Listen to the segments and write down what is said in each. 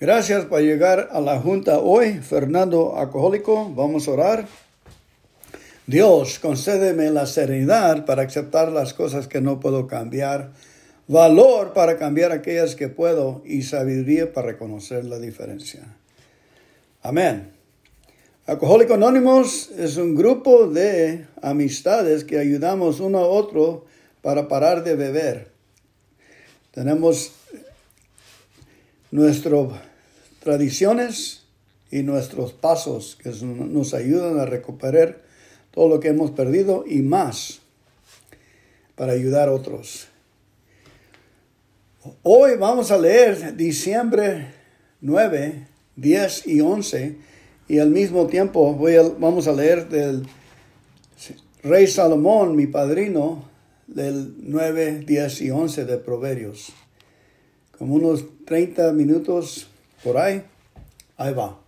Gracias por llegar a la junta hoy, Fernando Alcohólico. Vamos a orar. Dios, concédeme la serenidad para aceptar las cosas que no puedo cambiar, valor para cambiar aquellas que puedo y sabiduría para reconocer la diferencia. Amén. Alcohólico Anónimos es un grupo de amistades que ayudamos uno a otro para parar de beber. Tenemos nuestro tradiciones y nuestros pasos que nos ayudan a recuperar todo lo que hemos perdido y más para ayudar a otros. Hoy vamos a leer diciembre 9, 10 y 11 y al mismo tiempo voy vamos a leer del rey Salomón, mi padrino, del 9, 10 y 11 de Proverbios. Como unos 30 minutos por ahí, ahí va.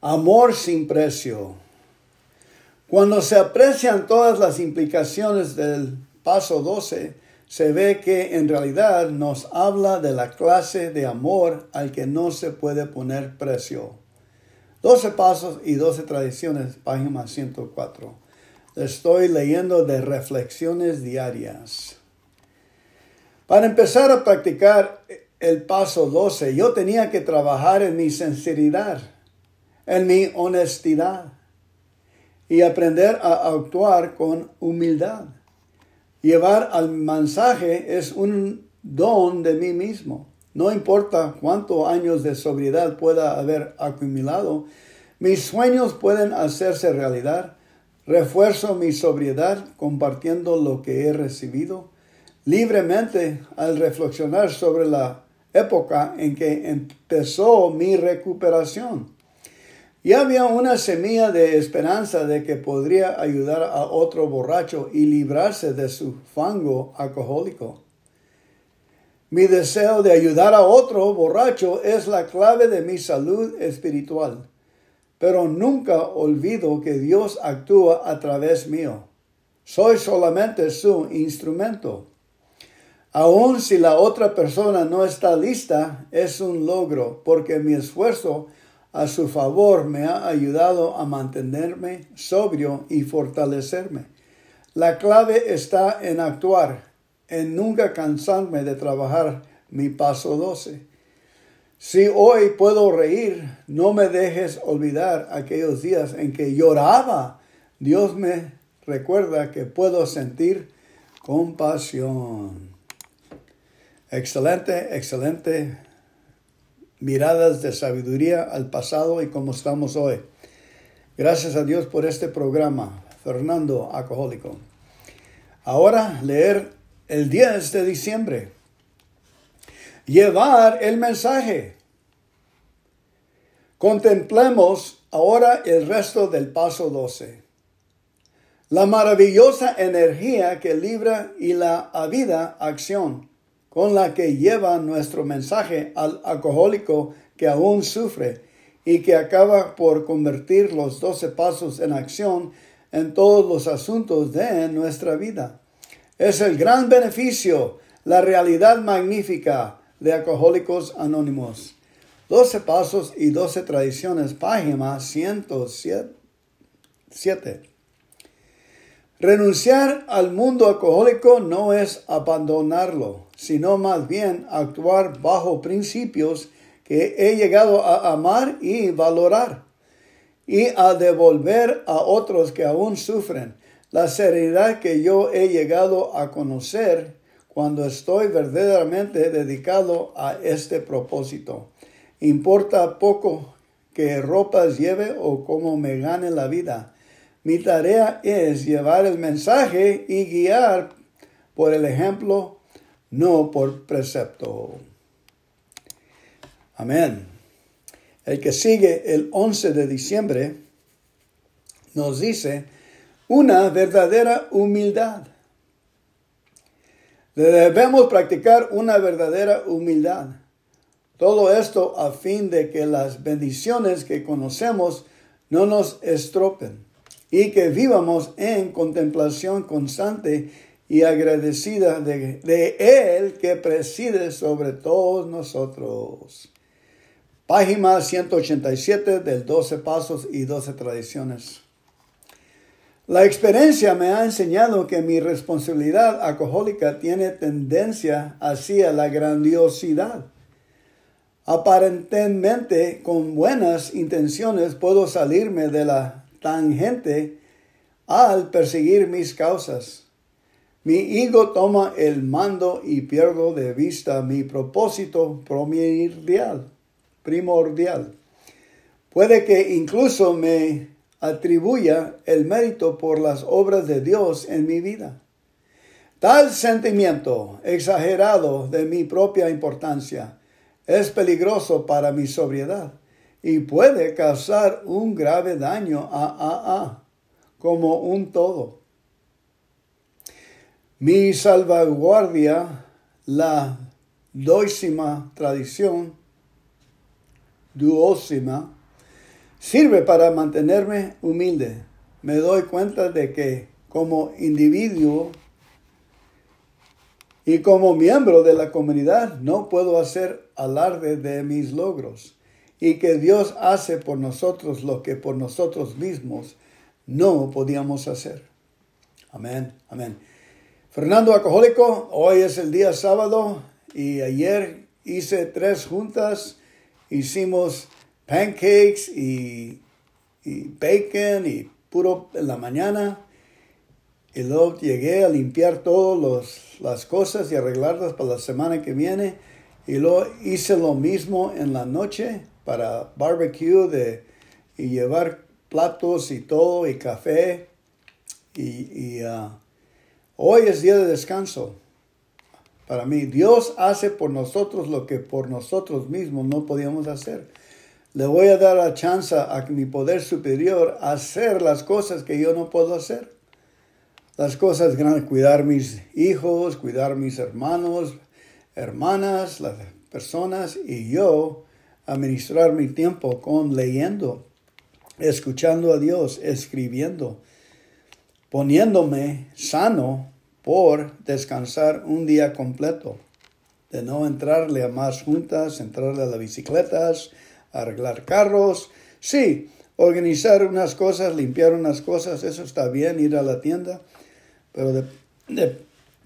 Amor sin precio. Cuando se aprecian todas las implicaciones del paso 12, se ve que en realidad nos habla de la clase de amor al que no se puede poner precio. 12 pasos y 12 tradiciones, página 104. Estoy leyendo de reflexiones diarias. Para empezar a practicar el paso 12, yo tenía que trabajar en mi sinceridad, en mi honestidad y aprender a actuar con humildad. Llevar al mensaje es un don de mí mismo. No importa cuántos años de sobriedad pueda haber acumulado, mis sueños pueden hacerse realidad. Refuerzo mi sobriedad compartiendo lo que he recibido libremente al reflexionar sobre la época en que empezó mi recuperación. Y había una semilla de esperanza de que podría ayudar a otro borracho y librarse de su fango alcohólico. Mi deseo de ayudar a otro borracho es la clave de mi salud espiritual, pero nunca olvido que Dios actúa a través mío. Soy solamente su instrumento. Aun si la otra persona no está lista, es un logro, porque mi esfuerzo a su favor me ha ayudado a mantenerme sobrio y fortalecerme. La clave está en actuar, en nunca cansarme de trabajar mi paso 12. Si hoy puedo reír, no me dejes olvidar aquellos días en que lloraba. Dios me recuerda que puedo sentir compasión. Excelente, excelente miradas de sabiduría al pasado y cómo estamos hoy. Gracias a Dios por este programa, Fernando Alcohólico. Ahora leer el 10 de diciembre. Llevar el mensaje. Contemplemos ahora el resto del paso 12. La maravillosa energía que libra y la vida acción con la que lleva nuestro mensaje al alcohólico que aún sufre y que acaba por convertir los doce pasos en acción en todos los asuntos de nuestra vida. Es el gran beneficio, la realidad magnífica de Alcohólicos Anónimos. Doce pasos y doce tradiciones, página 107. Renunciar al mundo alcohólico no es abandonarlo, sino más bien actuar bajo principios que he llegado a amar y valorar y a devolver a otros que aún sufren la serenidad que yo he llegado a conocer cuando estoy verdaderamente dedicado a este propósito. Importa poco que ropas lleve o cómo me gane la vida mi tarea es llevar el mensaje y guiar por el ejemplo, no por precepto. Amén. El que sigue el 11 de diciembre nos dice una verdadera humildad. Debemos practicar una verdadera humildad. Todo esto a fin de que las bendiciones que conocemos no nos estropen y que vivamos en contemplación constante y agradecida de, Él que preside sobre todos nosotros. Página 187 del 12 Pasos y 12 Tradiciones. La experiencia me ha enseñado que mi responsabilidad alcohólica tiene tendencia hacia la grandiosidad. Aparentemente, con buenas intenciones, puedo salirme de la tangente al perseguir mis causas. Mi ego toma el mando y pierdo de vista mi propósito primordial. primordial. Puede que incluso me atribuya el mérito por las obras de Dios en mi vida. Tal sentimiento exagerado de mi propia importancia es peligroso para mi sobriedad y puede causar un grave daño a AA como un todo. Mi salvaguardia, la duósima tradición, duósima, sirve para mantenerme humilde. Me doy cuenta de que como individuo y como miembro de la comunidad no puedo hacer alarde de mis logros y que Dios hace por nosotros lo que por nosotros mismos no podíamos hacer. Amén, amén. Fernando Alcohólico, hoy es el día sábado y ayer hice tres juntas, hicimos pancakes y, bacon y puro en la mañana. Y luego llegué a limpiar todas las cosas y arreglarlas para la semana que viene. Y luego hice lo mismo en la noche para barbecue de, y llevar platos y todo y café. Y, uh, hoy es día de descanso. Para mí, Dios hace por nosotros lo que por nosotros mismos no podíamos hacer. Le voy a dar la chance a mi poder superior a hacer las cosas que yo no puedo hacer. Las cosas grandes, cuidar mis hijos, cuidar mis hermanos, hermanas, las personas y yo administrar mi tiempo con leyendo, escuchando a Dios, escribiendo, poniéndome sano por descansar un día completo, de no entrarle a más juntas, entrarle a las bicicletas, arreglar carros. Sí, organizar unas cosas, limpiar unas cosas, eso está bien, ir a la tienda, pero de,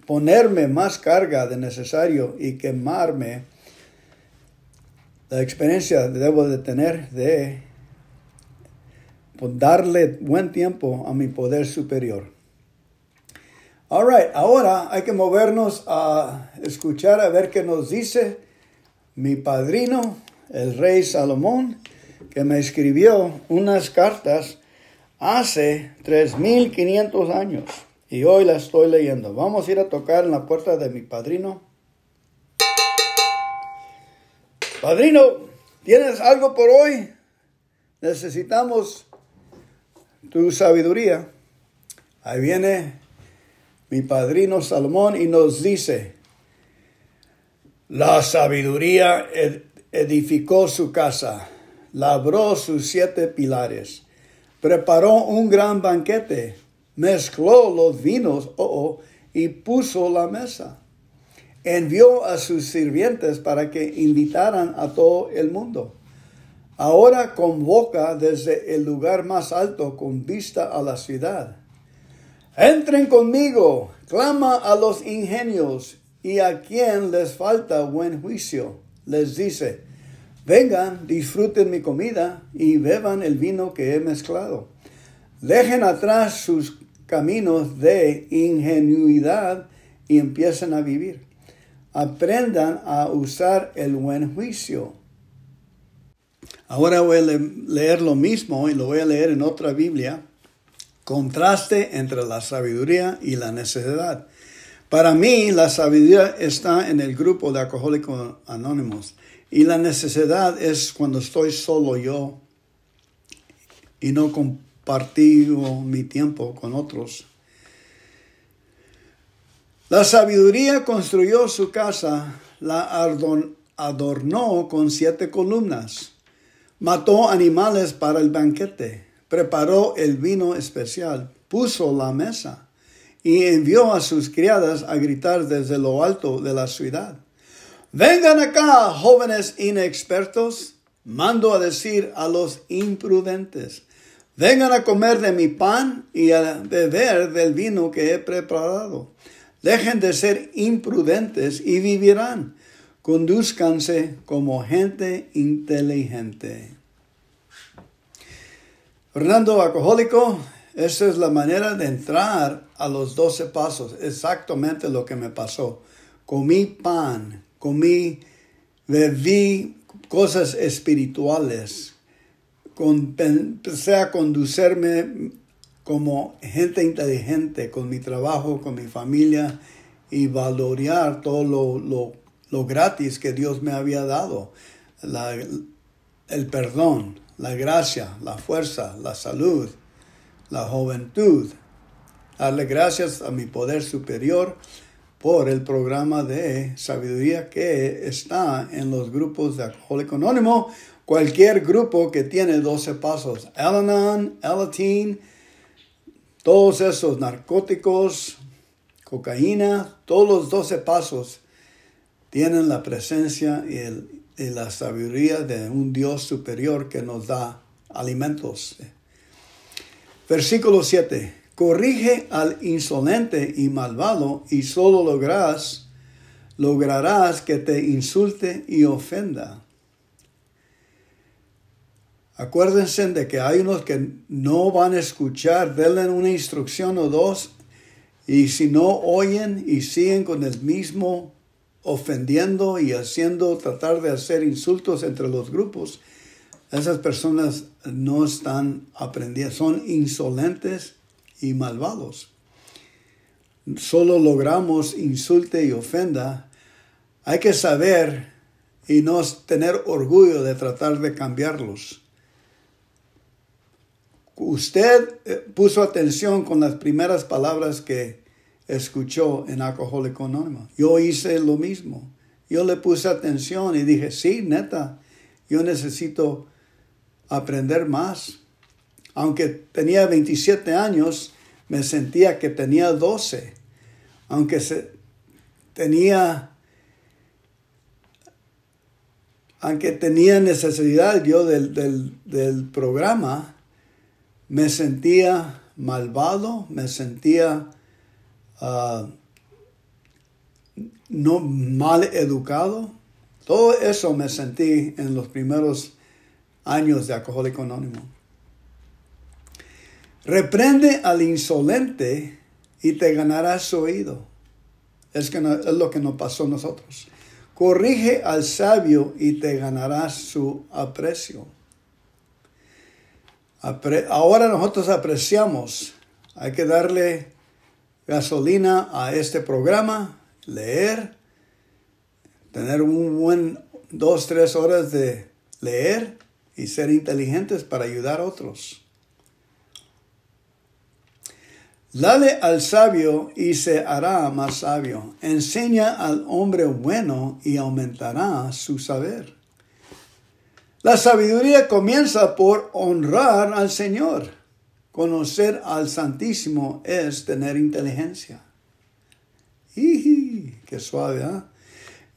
ponerme más carga de necesario y quemarme, la experiencia debo de tener de darle buen tiempo a mi poder superior. All right, ahora hay que movernos a escuchar a ver qué nos dice mi padrino el rey Salomón, que me escribió unas cartas hace 3.500 años y hoy la estoy leyendo. Vamos a ir a tocar en la puerta de mi padrino. Padrino, ¿tienes algo por hoy? Necesitamos tu sabiduría. Ahí viene mi padrino Salomón y nos dice, la sabiduría edificó su casa, labró sus siete pilares, preparó un gran banquete, mezcló los vinos oh, oh, y puso la mesa. Envió a sus sirvientes para que invitaran a todo el mundo. Ahora convoca desde el lugar más alto con vista a la ciudad. Entren conmigo, clama a los ingenios y a quien les falta buen juicio les dice, vengan, disfruten mi comida y beban el vino que he mezclado. Dejen atrás sus caminos de ingenuidad y empiecen a vivir. Aprendan a usar el buen juicio. Ahora voy a leer lo mismo y lo voy a leer en otra Biblia. Contraste entre la sabiduría y la necesidad. Para mí, la sabiduría está en el grupo de alcohólicos anónimos y la necesidad es cuando estoy solo yo y no compartido mi tiempo con otros. La sabiduría construyó su casa, la adornó con siete columnas, mató animales para el banquete, preparó el vino especial, puso la mesa y envió a sus criadas a gritar desde lo alto de la ciudad. Vengan acá, jóvenes inexpertos, mando a decir a los imprudentes. Vengan a comer de mi pan y a beber del vino que he preparado. Dejen de ser imprudentes y vivirán. Conduzcanse como gente inteligente. Fernando alcohólico, esa es la manera de entrar a los doce pasos. Exactamente lo que me pasó. Comí pan, comí, bebí cosas espirituales. empecé a conducirme como gente inteligente con mi trabajo, con mi familia y valorar todo lo, lo, gratis que Dios me había dado. el perdón, la gracia, la fuerza, la salud, la juventud. Darle gracias a mi poder superior por el programa de sabiduría que está en los grupos de Alcohólico Anónimo. Cualquier grupo que tiene 12 pasos, Al-Anon, todos esos narcóticos, cocaína, todos los 12 pasos tienen la presencia y la sabiduría de un Dios superior que nos da alimentos. Versículo 7. Corrige al insolente y malvado y solo lograrás, lograrás que te insulte y ofenda. Acuérdense de que hay unos que no van a escuchar, denle una instrucción o dos y si no oyen y siguen con el mismo ofendiendo y haciendo, tratar de hacer insultos entre los grupos, esas personas no están aprendiendo, son insolentes y malvados. Solo logramos insulte y ofenda. Hay que saber y no tener orgullo de tratar de cambiarlos. Usted eh, puso atención con las primeras palabras que escuchó en Alcohólico Anónimo. Yo hice lo mismo. Yo le puse atención y dije, sí, neta, yo necesito aprender más. Aunque tenía 27 años, me sentía que tenía 12. Aunque se, tenía aunque tenía necesidad yo del, del, programa, me sentía malvado, me sentía Ah, no mal educado. Todo eso me sentí en los primeros años de Alcohólico Anónimo. Reprende al insolente y te ganarás su oído. Es, que es lo que nos pasó a nosotros. Corrige al sabio y te ganarás su aprecio. ahora nosotros apreciamos. Hay que darle gasolina a este programa, leer, tener un buen dos, tres horas de leer y ser inteligentes para ayudar a otros. Dale al sabio y se hará más sabio. Enseña al hombre bueno y aumentará su saber. La sabiduría comienza por honrar al Señor. Conocer al Santísimo es tener inteligencia. ¡Y ¡Qué suave! ¿eh?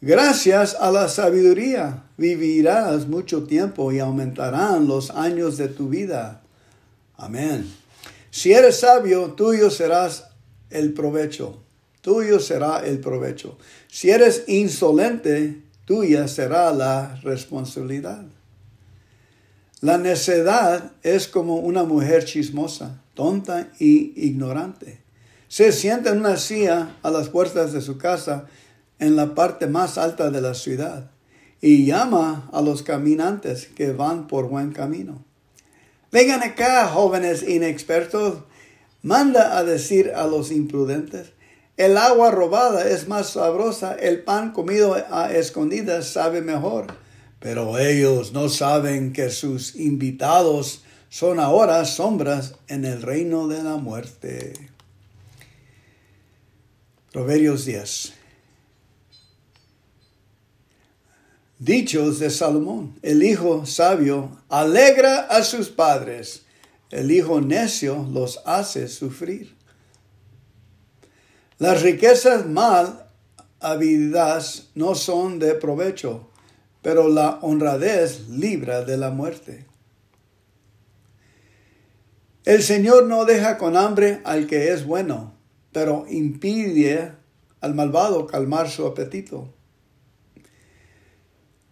Gracias a la sabiduría vivirás mucho tiempo y aumentarán los años de tu vida. Amén. Si eres sabio, tuyo serás el provecho. Tuyo será el provecho. Si eres insolente, tuya será la responsabilidad. La necedad es como una mujer chismosa, tonta y ignorante. Se sienta en una silla a las puertas de su casa en la parte más alta de la ciudad y llama a los caminantes que van por buen camino. Vengan acá, jóvenes inexpertos. Manda a decir a los imprudentes, el agua robada es más sabrosa, el pan comido a escondidas sabe mejor pero ellos no saben que sus invitados son ahora sombras en el reino de la muerte. Proverbios 10. Dichos de Salomón, el hijo sabio alegra a sus padres, el hijo necio los hace sufrir. Las riquezas mal habidas no son de provecho, pero la honradez libra de la muerte. El Señor no deja con hambre al que es bueno, pero impide al malvado calmar su apetito.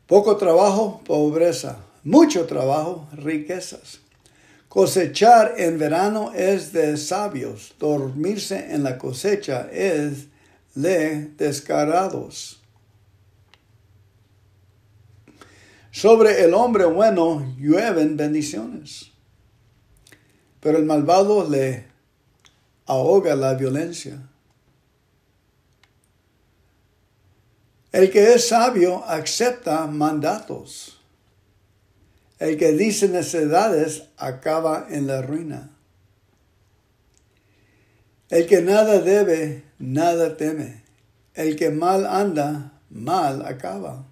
Poco trabajo, pobreza. Mucho trabajo, riquezas. Cosechar en verano es de sabios. Dormirse en la cosecha es de descarados. Sobre el hombre bueno llueven bendiciones, pero el malvado le ahoga la violencia. El que es sabio acepta mandatos. El que dice necedades acaba en la ruina. El que nada debe, nada teme. El que mal anda, mal acaba.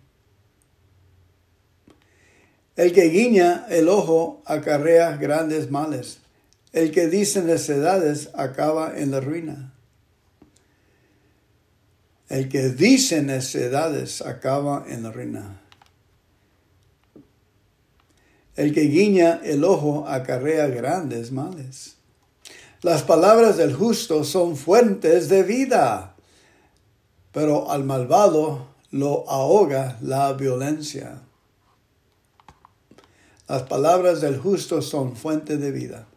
El que guiña el ojo acarrea grandes males. El que dice necedades acaba en la ruina. El que dice necedades acaba en la ruina. El que guiña el ojo acarrea grandes males. Las palabras del justo son fuentes de vida, pero al malvado lo ahoga la violencia. Las palabras del justo son fuente de vida.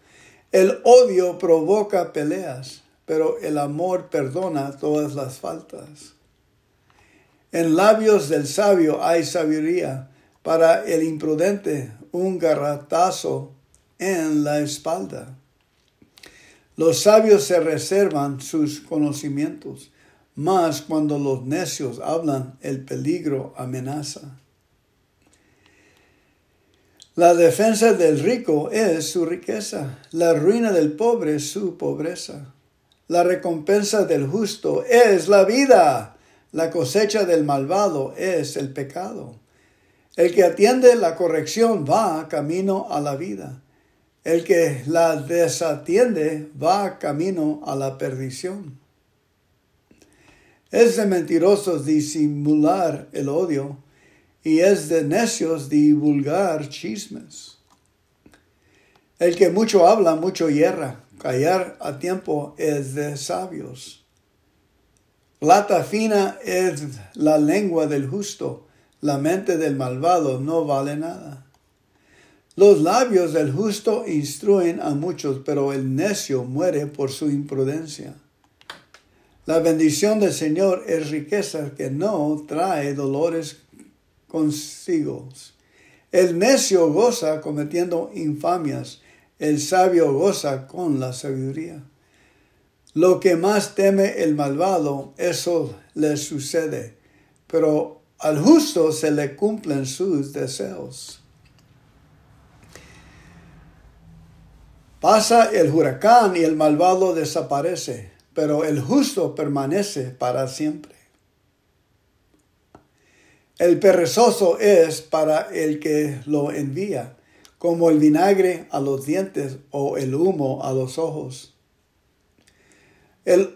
El odio provoca peleas, pero el amor perdona todas las faltas. En labios del sabio hay sabiduría, para el imprudente un garratazo en la espalda. Los sabios se reservan sus conocimientos, mas cuando los necios hablan, el peligro amenaza. La defensa del rico es su riqueza, la ruina del pobre es su pobreza. La recompensa del justo es la vida. La cosecha del malvado es el pecado. El que atiende la corrección va camino a la vida. El que la desatiende va camino a la perdición. Es de mentirosos disimular el odio y es de necios divulgar chismes. El que mucho habla, mucho hierra. Callar a tiempo es de sabios. Plata fina es la lengua del justo, la mente del malvado no vale nada. Los labios del justo instruyen a muchos, pero el necio muere por su imprudencia. La bendición del Señor es riqueza que no trae dolores consigo. El necio goza cometiendo infamias, el sabio goza con la sabiduría. Lo que más teme el malvado, eso le sucede, pero al justo se le cumplen sus deseos. Pasa el huracán y el malvado desaparece, pero el justo permanece para siempre. El perezoso es para el que lo envía, como el vinagre a los dientes o el humo a los ojos. El,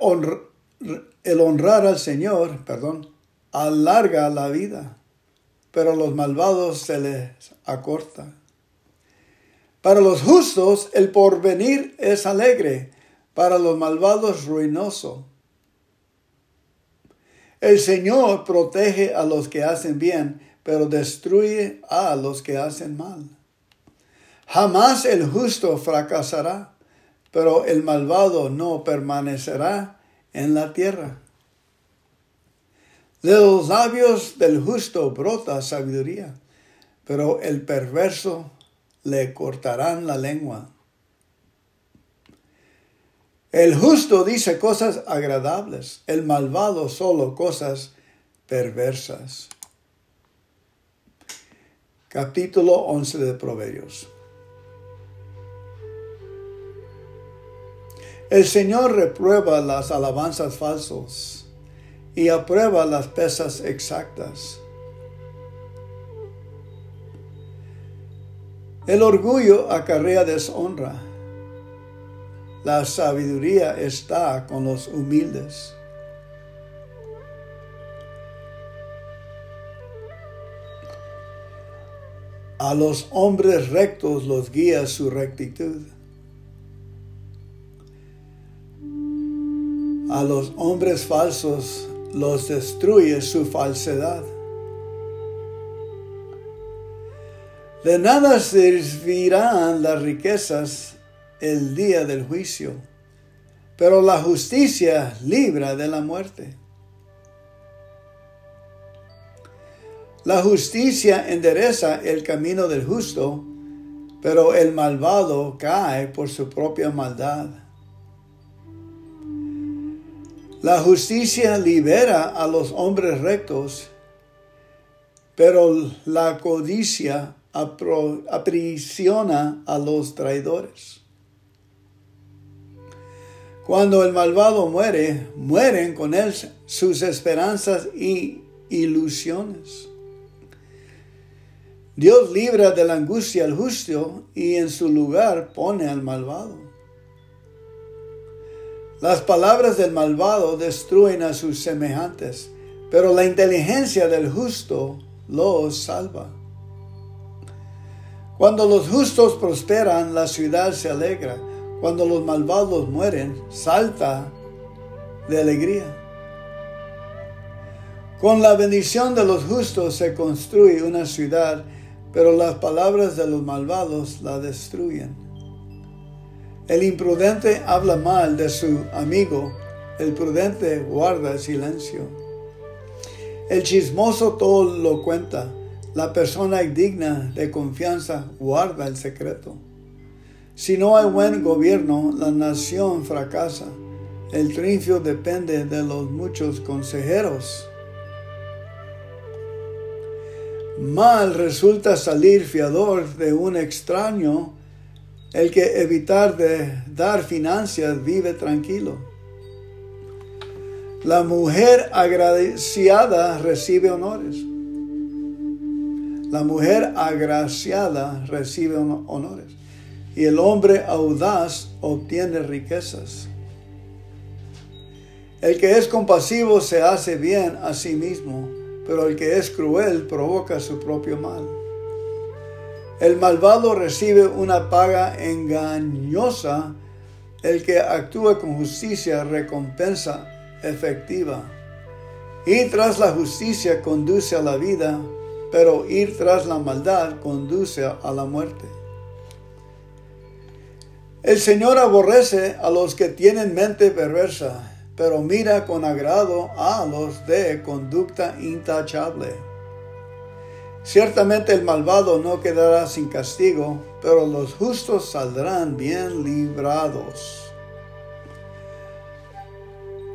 el honrar al Señor, perdón, alarga la vida, pero a los malvados se les acorta. Para los justos el porvenir es alegre, para los malvados ruinoso. El Señor protege a los que hacen bien, pero destruye a los que hacen mal. Jamás el justo fracasará, pero el malvado no permanecerá en la tierra. De los labios del justo brota sabiduría, pero el perverso le cortarán la lengua. El justo dice cosas agradables, el malvado solo cosas perversas. Capítulo 11 de Proverbios. El Señor reprueba las alabanzas falsas y aprueba las pesas exactas. El orgullo acarrea deshonra. La sabiduría está con los humildes. A los hombres rectos los guía su rectitud. A los hombres falsos los destruye su falsedad. De nada servirán las riquezas el día del juicio, pero la justicia libra de la muerte. La justicia endereza el camino del justo, pero el malvado cae por su propia maldad. La justicia libera a los hombres rectos, pero la codicia aprisiona a los traidores. Cuando el malvado muere, mueren con él sus esperanzas y ilusiones. Dios libra de la angustia al justo y en su lugar pone al malvado. Las palabras del malvado destruyen a sus semejantes, pero la inteligencia del justo los salva. Cuando los justos prosperan, la ciudad se alegra. Cuando los malvados mueren, salta de alegría. Con la bendición de los justos se construye una ciudad, pero las palabras de los malvados la destruyen. El imprudente habla mal de su amigo, el prudente guarda silencio. El chismoso todo lo cuenta, la persona digna de confianza guarda el secreto. Si no hay buen gobierno, la nación fracasa. El triunfo depende de los muchos consejeros. Mal resulta salir fiador de un extraño el que evitar de dar financias vive tranquilo. La mujer agraciada recibe honores. La mujer agraciada recibe honores y el hombre audaz obtiene riquezas. El que es compasivo se hace bien a sí mismo, pero el que es cruel provoca su propio mal. El malvado recibe una paga engañosa, el que actúa con justicia recompensa efectiva. Ir tras la justicia conduce a la vida, pero ir tras la maldad conduce a la muerte. El Señor aborrece a los que tienen mente perversa, pero mira con agrado a los de conducta intachable. Ciertamente el malvado no quedará sin castigo, pero los justos saldrán bien librados.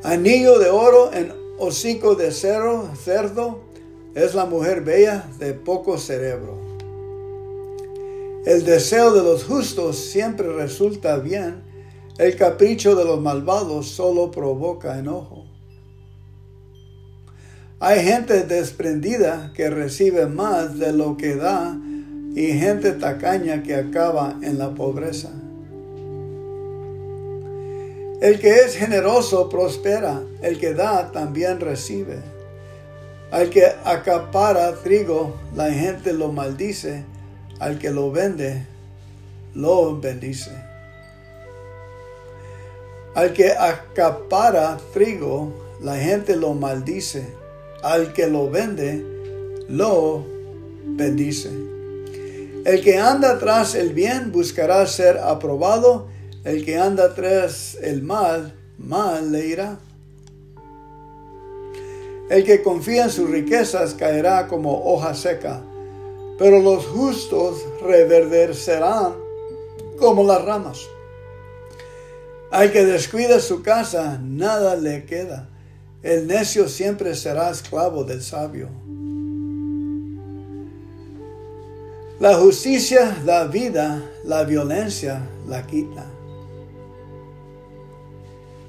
Anillo de oro en hocico de cerro, cerdo, es la mujer bella de poco cerebro. El deseo de los justos siempre resulta bien, el capricho de los malvados solo provoca enojo. Hay gente desprendida que recibe más de lo que da y gente tacaña que acaba en la pobreza. El que es generoso prospera, el que da también recibe. Al que acapara trigo, la gente lo maldice al que lo vende, lo bendice. Al que acapara trigo, la gente lo maldice. Al que lo vende, lo bendice. El que anda tras el bien buscará ser aprobado. El que anda tras el mal, mal le irá. El que confía en sus riquezas caerá como hoja seca pero los justos reverdecerán como las ramas. Al que descuida su casa, nada le queda. El necio siempre será esclavo del sabio. La justicia da vida, la violencia la quita.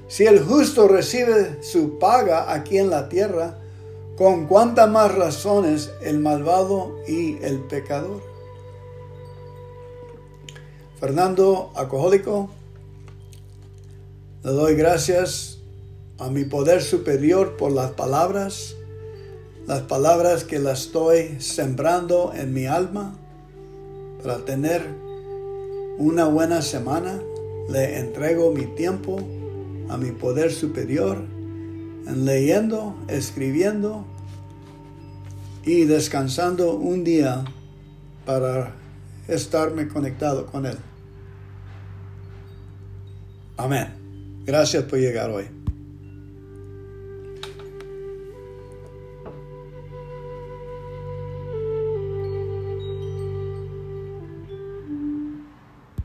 Si el justo recibe su paga aquí en la tierra, con cuántas más razones el malvado y el pecador. Fernando, alcohólico, le doy gracias a mi poder superior por las palabras, las palabras que las estoy sembrando en mi alma. para tener una buena semana. Le entrego mi tiempo a mi poder superior leyendo, escribiendo y descansando un día para estarme conectado con Él. Amén. Gracias por llegar hoy.